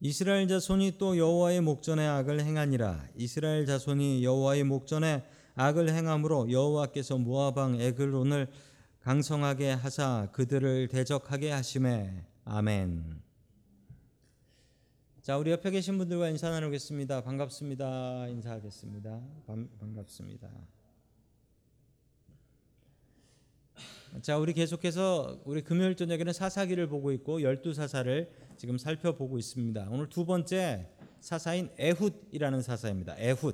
이스라엘 자손이 또 여호와의 목전에 악을 행하니라 이스라엘 자손이 여호와의 목전에 악을 행함으로 여호와께서 모압 왕 에글론을 강성하게 하사 그들을 대적하게 하심에 아멘. 자, 우리 옆에 계신 분들과 인사 나누겠습니다. 반갑습니다. 인사하겠습니다. 반, 반갑습니다. 자, 우리 계속해서 우리 금요일 저녁에는 사사기를 보고 있고 열두 사사를 지금 살펴보고 있습니다. 오늘 두 번째 사사인 에훗이라는 사사입니다. 에훗.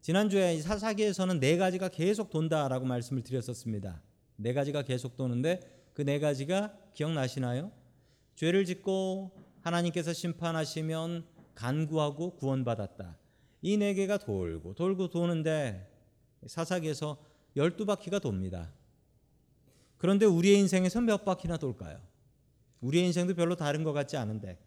지난주에 사사기에서는 네 가지가 계속 돈다라고 말씀을 드렸었습니다. 네 가지가 계속 도는데 그 네 가지가 기억나시나요? 죄를 짓고 하나님께서 심판하시면 간구하고 구원받았다. 이 네 개가 돌고 돌고 도는데 사사기에서 열두 바퀴가 돕니다. 그런데 우리의 인생에서 몇 바퀴나 돌까요? 우리의 인생도 별로 다른 것 같지 않은데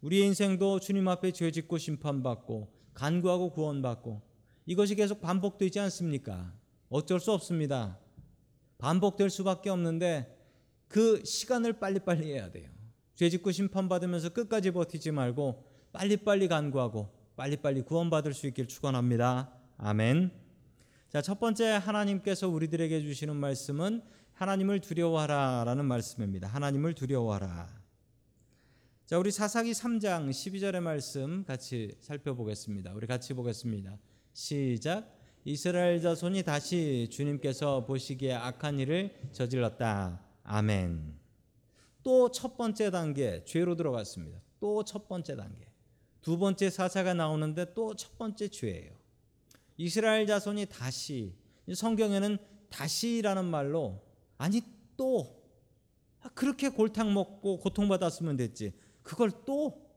우리의 인생도 주님 앞에 죄 짓고 심판받고 간구하고 구원받고 이것이 계속 반복되지 않습니까? 어쩔 수 없습니다. 반복될 수밖에 없는데 그 시간을 빨리빨리 해야 돼요. 죄 짓고 심판받으면서 끝까지 버티지 말고 빨리빨리 간구하고 빨리빨리 구원받을 수 있길 축원합니다. 아멘. 자, 첫 번째 하나님께서 우리들에게 주시는 말씀은 하나님을 두려워하라라는 말씀입니다. 하나님을 두려워하라. 자, 우리 사사기 3장 12절의 말씀 같이 살펴보겠습니다. 우리 같이 보겠습니다. 시작. 이스라엘 자손이 다시 주님께서 보시기에 악한 일을 저질렀다. 아멘. 또 첫 번째 단계 죄로 들어갔습니다. 또 첫 번째 단계. 두 번째 사사가 나오는데 또 첫 번째 죄예요. 이스라엘 자손이 다시 성경에는 다시라는 말로 아니 또 아, 그렇게 골탕 먹고 고통받았으면 됐지. 그걸 또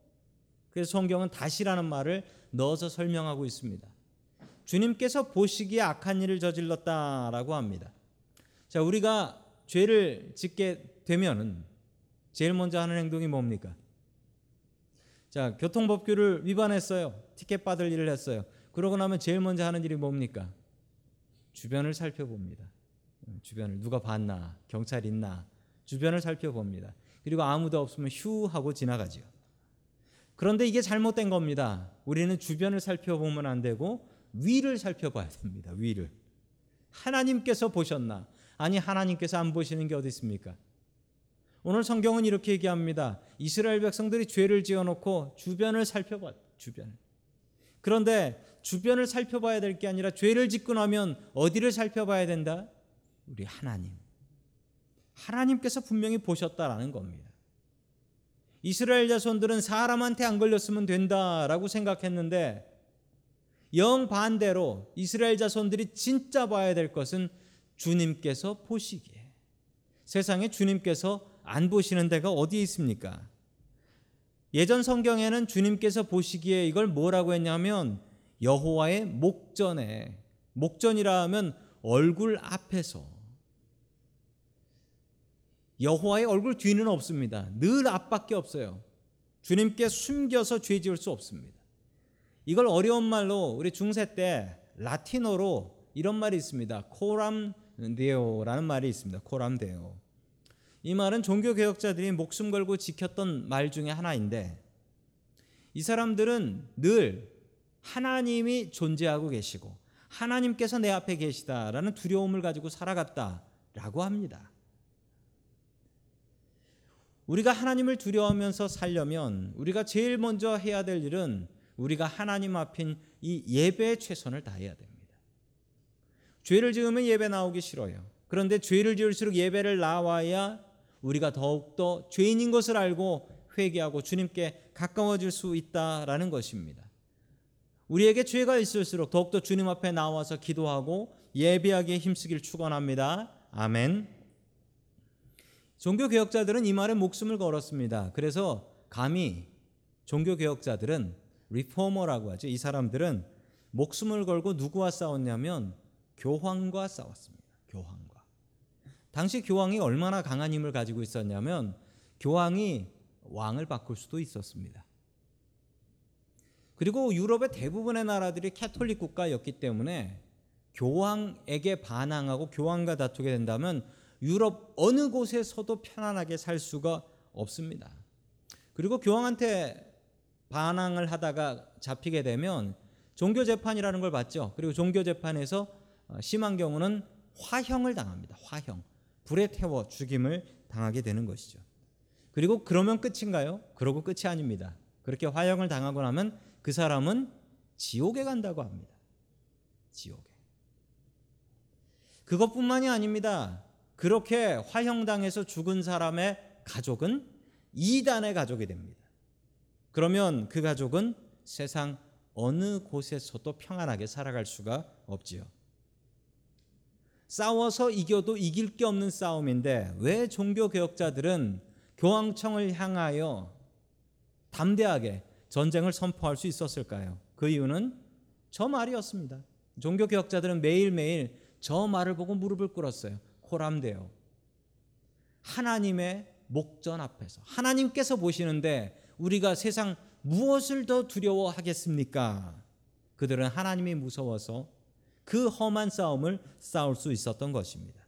그래서 성경은 다시라는 말을 넣어서 설명하고 있습니다. 주님께서 보시기에 악한 일을 저질렀다라고 합니다. 자, 우리가 죄를 짓게 되면은 제일 먼저 하는 행동이 뭡니까? 자, 교통법규를 위반했어요. 티켓 받을 일을 했어요. 그러고 나면 제일 먼저 하는 일이 뭡니까? 주변을 살펴봅니다. 주변을 누가 봤나, 경찰 있나, 주변을 살펴봅니다. 그리고 아무도 없으면 휴 하고 지나가죠. 그런데 이게 잘못된 겁니다. 우리는 주변을 살펴보면 안 되고 위를 살펴봐야 됩니다. 위를. 하나님께서 보셨나? 아니 하나님께서 안 보시는 게 어디 있습니까? 오늘 성경은 이렇게 얘기합니다. 이스라엘 백성들이 죄를 지어놓고 주변을 살펴봐. 주변을. 그런데 주변을 살펴봐야 될 게 아니라 죄를 짓고 나면 어디를 살펴봐야 된다? 우리 하나님. 하나님께서 분명히 보셨다라는 겁니다. 이스라엘 자손들은 사람한테 안 걸렸으면 된다라고 생각했는데 영 반대로 이스라엘 자손들이 진짜 봐야 될 것은 주님께서 보시기에 세상에 주님께서 안 보시는 데가 어디에 있습니까? 예전 성경에는 주님께서 보시기에 이걸 뭐라고 했냐면 여호와의 목전에 목전이라 하면 얼굴 앞에서 여호와의 얼굴 뒤는 없습니다. 늘 앞밖에 없어요. 주님께 숨겨서 죄 지을 수 없습니다. 이걸 어려운 말로 우리 중세 때 라틴어로 이런 말이 있습니다. 코람 데오라는 말이 있습니다. 코람 데오. 이 말은 종교 개혁자들이 목숨 걸고 지켰던 말 중에 하나인데 이 사람들은 늘 하나님이 존재하고 계시고 하나님께서 내 앞에 계시다라는 두려움을 가지고 살아갔다라고 합니다. 우리가 하나님을 두려워하면서 살려면 우리가 제일 먼저 해야 될 일은 우리가 하나님 앞인 이 예배에 최선을 다해야 됩니다. 죄를 지으면 예배 나오기 싫어요. 그런데 죄를 지을수록 예배를 나와야 우리가 더욱더 죄인인 것을 알고 회개하고 주님께 가까워질 수 있다라는 것입니다. 우리에게 죄가 있을수록 더욱더 주님 앞에 나와서 기도하고 예배하기에 힘쓰길 축원합니다. 아멘. 종교 개혁자들은 이 말에 목숨을 걸었습니다. 그래서 감히 종교 개혁자들은 리포머라고 하죠. 이 사람들은 목숨을 걸고 누구와 싸웠냐면 교황과 싸웠습니다. 교황과. 당시 교황이 얼마나 강한 힘을 가지고 있었냐면 교황이 왕을 바꿀 수도 있었습니다. 그리고 유럽의 대부분의 나라들이 캐톨릭 국가였기 때문에 교황에게 반항하고 교황과 다투게 된다면 유럽 어느 곳에서도 편안하게 살 수가 없습니다. 그리고 교황한테 반항을 하다가 잡히게 되면 종교 재판이라는 걸 받죠. 그리고 종교 재판에서 어, 심한 경우는 화형을 당합니다. 화형. 불에 태워 죽임을 당하게 되는 것이죠. 그리고 그러면 끝인가요? 그러고 끝이 아닙니다. 그렇게 화형을 당하고 나면 그 사람은 지옥에 간다고 합니다. 지옥에. 그것뿐만이 아닙니다. 그렇게 화형당해서 죽은 사람의 가족은 이단의 가족이 됩니다. 그러면 그 가족은 세상 어느 곳에서도 평안하게 살아갈 수가 없지요. 싸워서 이겨도 이길 게 없는 싸움인데 왜 종교 개혁자들은 교황청을 향하여 담대하게 전쟁을 선포할 수 있었을까요? 그 이유는 저 말이었습니다. 종교 개혁자들은 매일매일 저 말을 보고 무릎을 꿇었어요. 코람데요. 하나님의 목전 앞에서 하나님께서 보시는데 우리가 세상 무엇을 더 두려워하겠습니까? 그들은 하나님이 무서워서 그 험한 싸움을 싸울 수 있었던 것입니다.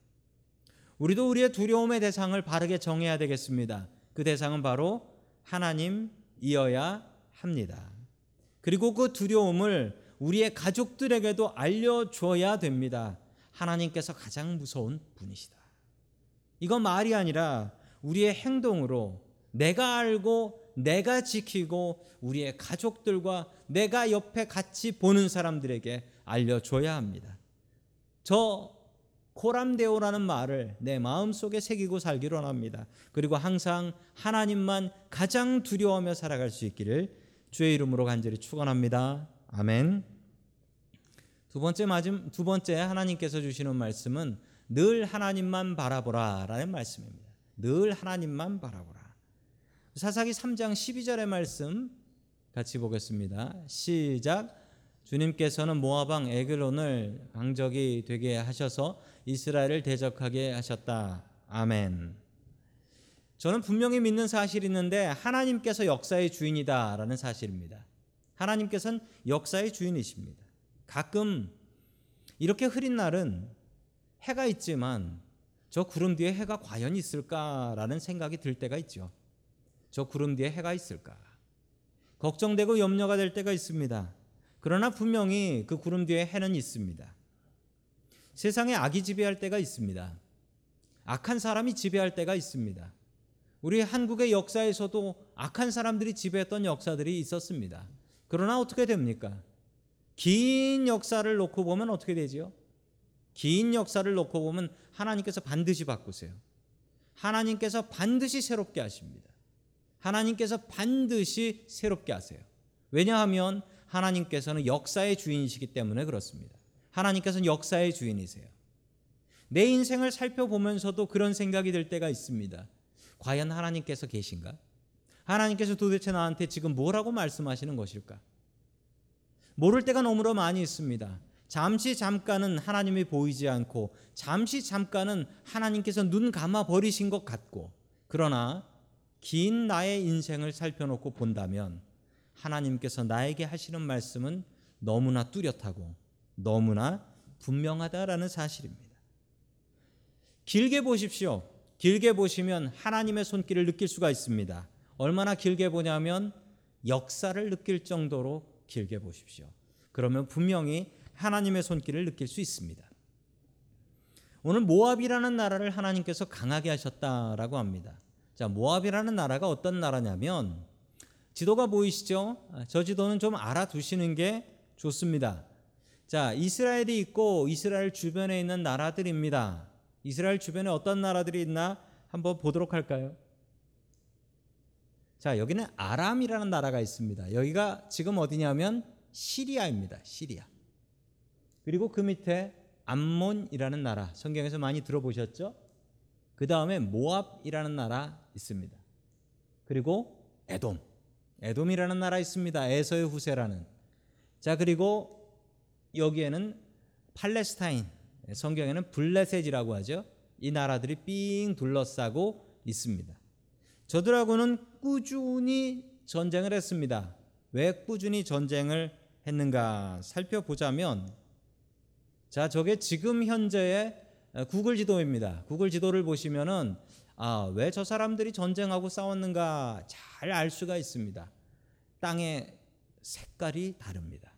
우리도 우리의 두려움의 대상을 바르게 정해야 되겠습니다. 그 대상은 바로 하나님이어야 합니다. 그리고 그 두려움을 우리의 가족들에게도 알려줘야 됩니다. 하나님께서 가장 무서운 분이시다. 이건 말이 아니라 우리의 행동으로 내가 알고 내가 지키고 우리의 가족들과 내가 옆에 같이 보는 사람들에게 알려줘야 합니다. 저 코람데오라는 말을 내 마음속에 새기고 살기로 합니다. 그리고 항상 하나님만 가장 두려워하며 살아갈 수 있기를 주의 이름으로 간절히 축원합니다. 아멘. 두 번째 맞음 두 번째 하나님께서 주시는 말씀은 늘 하나님만 바라보라라는 말씀입니다. 늘 하나님만 바라보라. 사사기 3장 12절의 말씀 같이 보겠습니다. 시작. 주님께서는 모압 왕 에글론을 강적이 되게 하셔서 이스라엘을 대적하게 하셨다. 아멘. 저는 분명히 믿는 사실이 있는데 하나님께서 역사의 주인이다라는 사실입니다. 하나님께서는 역사의 주인이십니다. 가끔 이렇게 흐린 날은 해가 있지만 저 구름 뒤에 해가 과연 있을까라는 생각이 들 때가 있죠. 저 구름 뒤에 해가 있을까? 걱정되고 염려가 될 때가 있습니다. 그러나 분명히 그 구름 뒤에 해는 있습니다. 세상에 악이 지배할 때가 있습니다. 악한 사람이 지배할 때가 있습니다. 우리 한국의 역사에서도 악한 사람들이 지배했던 역사들이 있었습니다. 그러나 어떻게 됩니까? 긴 역사를 놓고 보면 어떻게 되지요? 긴 역사를 놓고 보면 하나님께서 반드시 바꾸세요. 하나님께서 반드시 새롭게 하십니다. 하나님께서 반드시 새롭게 하세요. 왜냐하면 하나님께서는 역사의 주인이시기 때문에 그렇습니다. 하나님께서는 역사의 주인이세요. 내 인생을 살펴보면서도 그런 생각이 들 때가 있습니다. 과연 하나님께서 계신가? 하나님께서 도대체 나한테 지금 뭐라고 말씀하시는 것일까? 모를 때가 너무나 많이 있습니다. 잠시 잠깐은 하나님이 보이지 않고 잠시 잠깐은 하나님께서 눈 감아 버리신 것 같고 그러나 긴 나의 인생을 살펴놓고 본다면 하나님께서 나에게 하시는 말씀은 너무나 뚜렷하고 너무나 분명하다라는 사실입니다. 길게 보십시오. 길게 보시면 하나님의 손길을 느낄 수가 있습니다. 얼마나 길게 보냐면 역사를 느낄 정도로 길게 보십시오. 그러면 분명히 하나님의 손길을 느낄 수 있습니다. 오늘 모압이라는 나라를 하나님께서 강하게 하셨다라고 합니다. 자, 모압이라는 나라가 어떤 나라냐면 지도가 보이시죠? 아, 저 지도는 좀 알아두시는 게 좋습니다. 자, 이스라엘이 있고 이스라엘 주변에 있는 나라들입니다. 이스라엘 주변에 어떤 나라들이 있나 한번 보도록 할까요? 자, 여기는 아람이라는 나라가 있습니다. 여기가 지금 어디냐면 시리아입니다. 시리아. 그리고 그 밑에 암몬이라는 나라. 성경에서 많이 들어보셨죠? 그 다음에 모압이라는 나라 있습니다. 그리고 에돔. 에돔이라는 나라 있습니다. 에서의 후세라는. 자, 그리고 여기에는 팔레스타인, 성경에는 블레셋이라고 하죠. 이 나라들이 삥 둘러싸고 있습니다. 저들하고는 꾸준히 전쟁을 했습니다. 왜 꾸준히 전쟁을 했는가 살펴보자면 자, 저게 지금 현재의 구글 지도입니다. 구글 지도를 보시면은 아, 왜 저 사람들이 전쟁하고 싸웠는가 잘 알 수가 있습니다. 땅의 색깔이 다릅니다.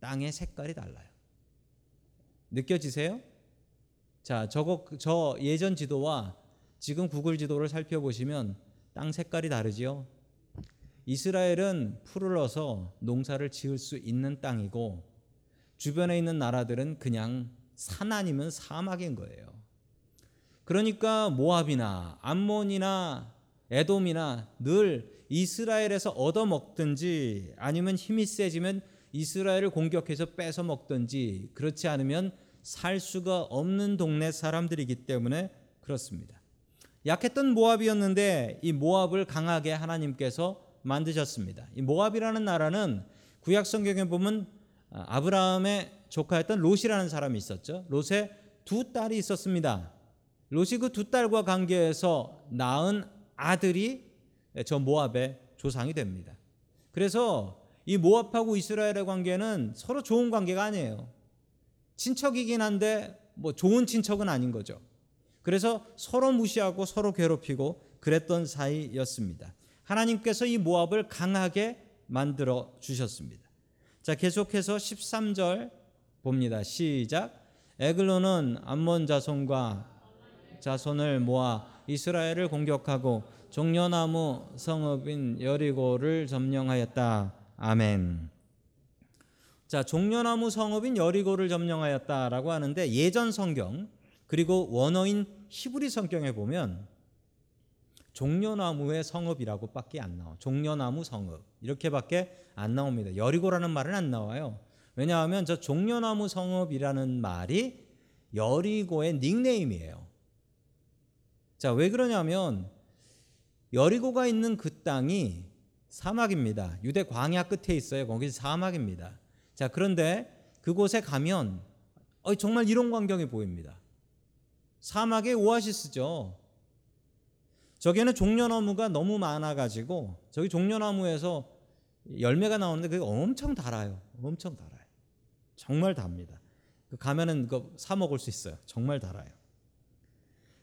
땅의 색깔이 달라요. 느껴지세요? 자, 저거 저 예전 지도와 지금 구글 지도를 살펴보시면 땅 색깔이 다르지요. 이스라엘은 풀을 얻어 농사를 지을 수 있는 땅이고 주변에 있는 나라들은 그냥 산 아니면 사막인 거예요. 그러니까 모압이나 암몬이나 에돔이나 늘 이스라엘에서 얻어 먹든지 아니면 힘이 세지면 이스라엘을 공격해서 뺏어 먹든지 그렇지 않으면 살 수가 없는 동네 사람들이기 때문에 그렇습니다. 약했던 모압이었는데 이 모압을 강하게 하나님께서 만드셨습니다. 이 모압이라는 나라는 구약 성경에 보면 아브라함의 조카였던 롯이라는 사람이 있었죠. 롯의 두 딸이 있었습니다. 롯이 그 두 딸과 관계해서 낳은 아들이 저 모압의 조상이 됩니다. 그래서 이 모압하고 이스라엘의 관계는 서로 좋은 관계가 아니에요. 친척이긴 한데 뭐 좋은 친척은 아닌 거죠. 그래서 서로 무시하고 서로 괴롭히고 그랬던 사이였습니다. 하나님께서 이 모압을 강하게 만들어 주셨습니다. 자, 계속해서 13절 봅니다. 시작. 에글론은 암몬 자손과 자손을 모아 이스라엘을 공격하고 종려나무 성읍인 여리고를 점령하였다. 아멘. 자, 종려나무 성읍인 여리고를 점령하였다라고 하는데 예전 성경 그리고 원어인 히브리 성경에 보면 종려나무의 성읍이라고밖에 안 나와. 종려나무 성읍 이렇게밖에 안 나옵니다. 여리고라는 말은 안 나와요. 왜냐하면 저 종려나무 성읍이라는 말이 여리고의 닉네임이에요. 자, 왜 그러냐면 여리고가 있는 그 땅이 사막입니다. 유대 광야 끝에 있어요. 거기 사막입니다. 자, 그런데 그곳에 가면 어, 정말 이런 광경이 보입니다. 사막의 오아시스죠. 저기에는 종려나무가 너무 많아가지고 저기 종려나무에서 열매가 나오는데 그게 엄청 달아요. 엄청 달아요. 정말 답니다. 그 가면은 그거 사 먹을 수 있어요. 정말 달아요.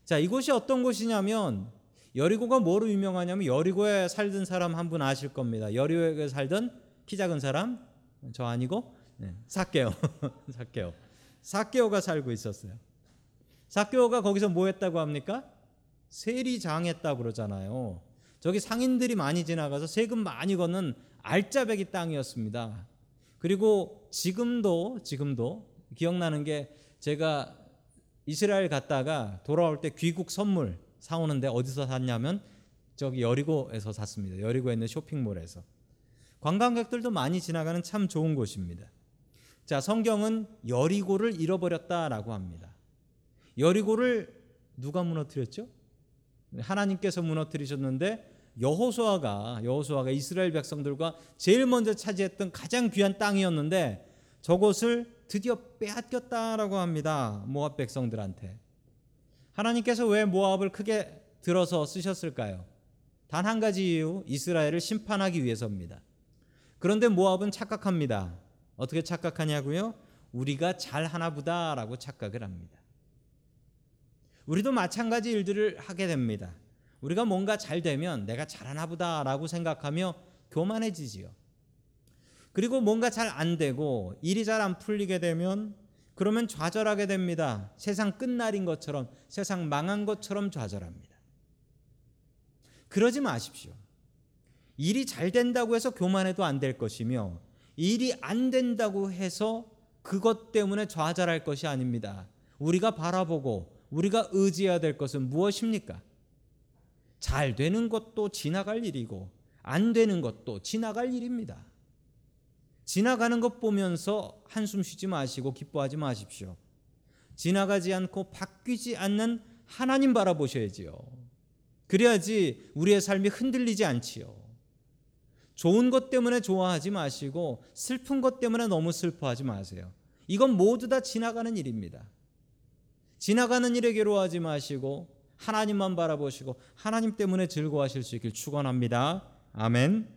자, 이곳이 어떤 곳이냐면 여리고가 뭐로 유명하냐면 여리고에 살던 사람 한 분 아실 겁니다. 여리고에 살던 키 작은 사람 저 아니고 네, 사케오 사케오 사케오가 살고 있었어요. 사케오가 거기서 뭐 했다고 합니까? 세리장했다고 그러잖아요. 저기 상인들이 많이 지나가서 세금 많이 걷는 알짜배기 땅이었습니다. 그리고 지금도 지금도 기억나는 게 제가 이스라엘 갔다가 돌아올 때 귀국 선물 사오는데 어디서 샀냐면 저기 여리고에서 샀습니다. 여리고에 있는 쇼핑몰에서. 관광객들도 많이 지나가는 참 좋은 곳입니다. 자, 성경은 여리고를 잃어버렸다라고 합니다. 여리고를 누가 무너뜨렸죠? 하나님께서 무너뜨리셨는데 여호수아가 여호수아가 이스라엘 백성들과 제일 먼저 차지했던 가장 귀한 땅이었는데 저곳을 드디어 빼앗겼다라고 합니다. 모압 백성들한테. 하나님께서 왜 모압을 크게 들어서 쓰셨을까요? 단 한 가지 이유, 이스라엘을 심판하기 위해서입니다. 그런데 모압은 착각합니다. 어떻게 착각하냐고요? 우리가 잘 하나 보다라고 착각을 합니다. 우리도 마찬가지 일들을 하게 됩니다. 우리가 뭔가 잘 되면 내가 잘하나 보다라고 생각하며 교만해지지요. 그리고 뭔가 잘 안 되고 일이 잘 안 풀리게 되면 그러면 좌절하게 됩니다. 세상 끝날인 것처럼 세상 망한 것처럼 좌절합니다. 그러지 마십시오. 일이 잘 된다고 해서 교만해도 안 될 것이며 일이 안 된다고 해서 그것 때문에 좌절할 것이 아닙니다. 우리가 바라보고 우리가 의지해야 될 것은 무엇입니까? 잘 되는 것도 지나갈 일이고 안 되는 것도 지나갈 일입니다. 지나가는 것 보면서 한숨 쉬지 마시고 기뻐하지 마십시오. 지나가지 않고 바뀌지 않는 하나님 바라보셔야지요. 그래야지 우리의 삶이 흔들리지 않지요. 좋은 것 때문에 좋아하지 마시고 슬픈 것 때문에 너무 슬퍼하지 마세요. 이건 모두 다 지나가는 일입니다. 지나가는 일에 괴로워하지 마시고 하나님만 바라보시고 하나님 때문에 즐거워하실 수 있길 축원합니다. 아멘.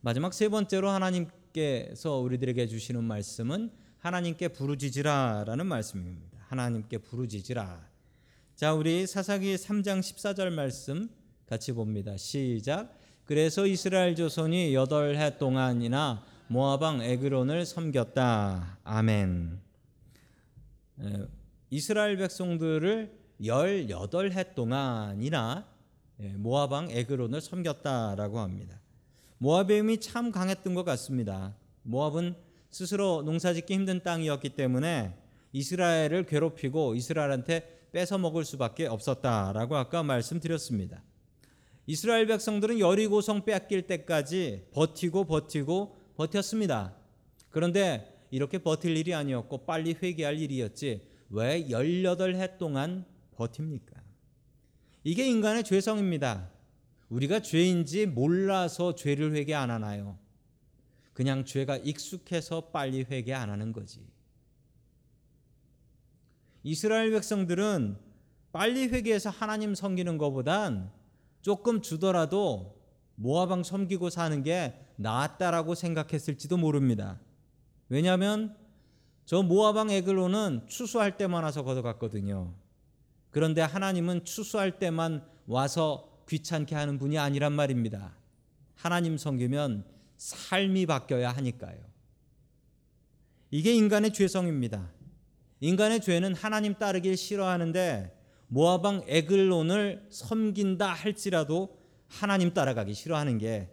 마지막 세 번째로 하나님께서 우리들에게 주시는 말씀은 하나님께 부르짖으라라는 말씀입니다. 하나님께 부르짖으라. 자, 우리 사사기 3장 14절 말씀 같이 봅니다. 시작. 그래서 이스라엘 조선이 여덟 해 동안이나 모아방 에그론을 섬겼다. 아멘. 에, 이스라엘 백성들을 18해 동안이나 예, 모아방 에그론을 섬겼다라고 합니다. 모압의 힘이 참 강했던 것 같습니다. 모압은 스스로 농사짓기 힘든 땅이었기 때문에 이스라엘을 괴롭히고 이스라엘한테 뺏어 먹을 수밖에 없었다라고 아까 말씀드렸습니다. 이스라엘 백성들은 여리고성 뺏길 때까지 버티고 버티고 버텼습니다. 그런데 이렇게 버틸 일이 아니었고 빨리 회개할 일이었지 왜 18해 동안 버팁니까? 이게 인간의 죄성입니다. 우리가 죄인지 몰라서 죄를 회개 안 하나요? 그냥 죄가 익숙해서 빨리 회개 안 하는 거지. 이스라엘 백성들은 빨리 회개해서 하나님 섬기는 것보단 조금 주더라도 모아방 섬기고 사는 게 낫다라고 생각했을지도 모릅니다. 왜냐하면 저 모아방 에글로는 추수할 때만 와서 걷어갔거든요. 그런데 하나님은 추수할 때만 와서 귀찮게 하는 분이 아니란 말입니다. 하나님 섬기면 삶이 바뀌어야 하니까요. 이게 인간의 죄성입니다. 인간의 죄는 하나님 따르길 싫어하는데 모아방 에글론을 섬긴다 할지라도 하나님 따라가기 싫어하는 게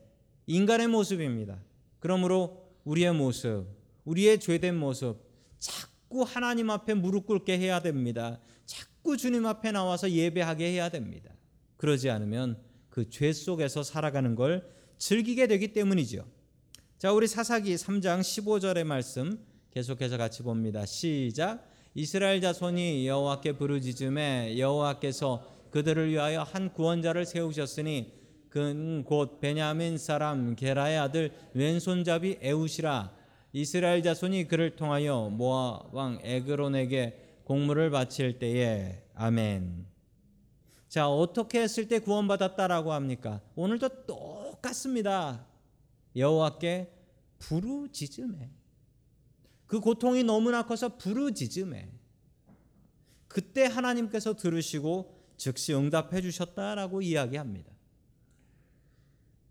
인간의 모습입니다. 그러므로 우리의 모습, 우리의 죄된 모습 자꾸 하나님 앞에 무릎 꿇게 해야 됩니다. 자꾸 주님 앞에 나와서 예배하게 해야 됩니다. 그러지 않으면 그 죄 속에서 살아가는 걸 즐기게 되기 때문이죠. 자, 우리 사사기 3장 15절의 말씀 계속해서 같이 봅니다. 시작. 이스라엘 자손이 여호와께 부르짖음에 여호와께서 그들을 위하여 한 구원자를 세우셨으니 그는 곧 베냐민 사람 게라의 아들 왼손잡이 에우시라 이스라엘 자손이 그를 통하여 모압 왕 에그론에게 공물을 바칠 때에 아멘. 자, 어떻게 했을 때 구원받았다라고 합니까? 오늘도 똑같습니다. 여호와께 부르짖음에 그 고통이 너무나 커서 부르짖음에 그때 하나님께서 들으시고 즉시 응답해 주셨다라고 이야기합니다.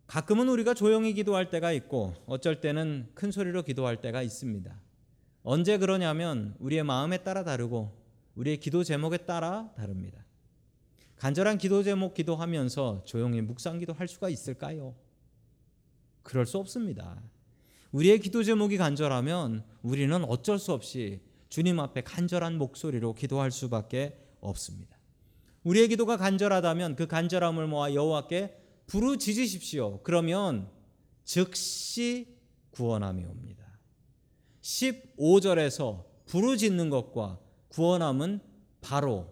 가끔은 우리가 조용히 기도할 때가 있고 어쩔 때는 큰 소리로 기도할 때가 있습니다. 언제 그러냐면 우리의 마음에 따라 다르고 우리의 기도 제목에 따라 다릅니다. 간절한 기도 제목 기도하면서 조용히 묵상 기도할 수가 있을까요? 그럴 수 없습니다. 우리의 기도 제목이 간절하면 우리는 어쩔 수 없이 주님 앞에 간절한 목소리로 기도할 수밖에 없습니다. 우리의 기도가 간절하다면 그 간절함을 모아 여호와께 부르짖으십시오. 그러면 즉시 구원함이 옵니다. 15절에서 부르짖는 것과 구원함은 바로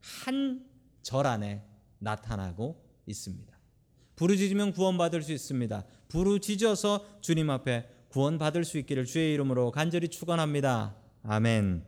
한 절 안에 나타나고 있습니다. 부르짖으면 구원받을 수 있습니다. 부르짖어서 주님 앞에 구원받을 수 있기를 주의 이름으로 간절히 축원합니다. 아멘.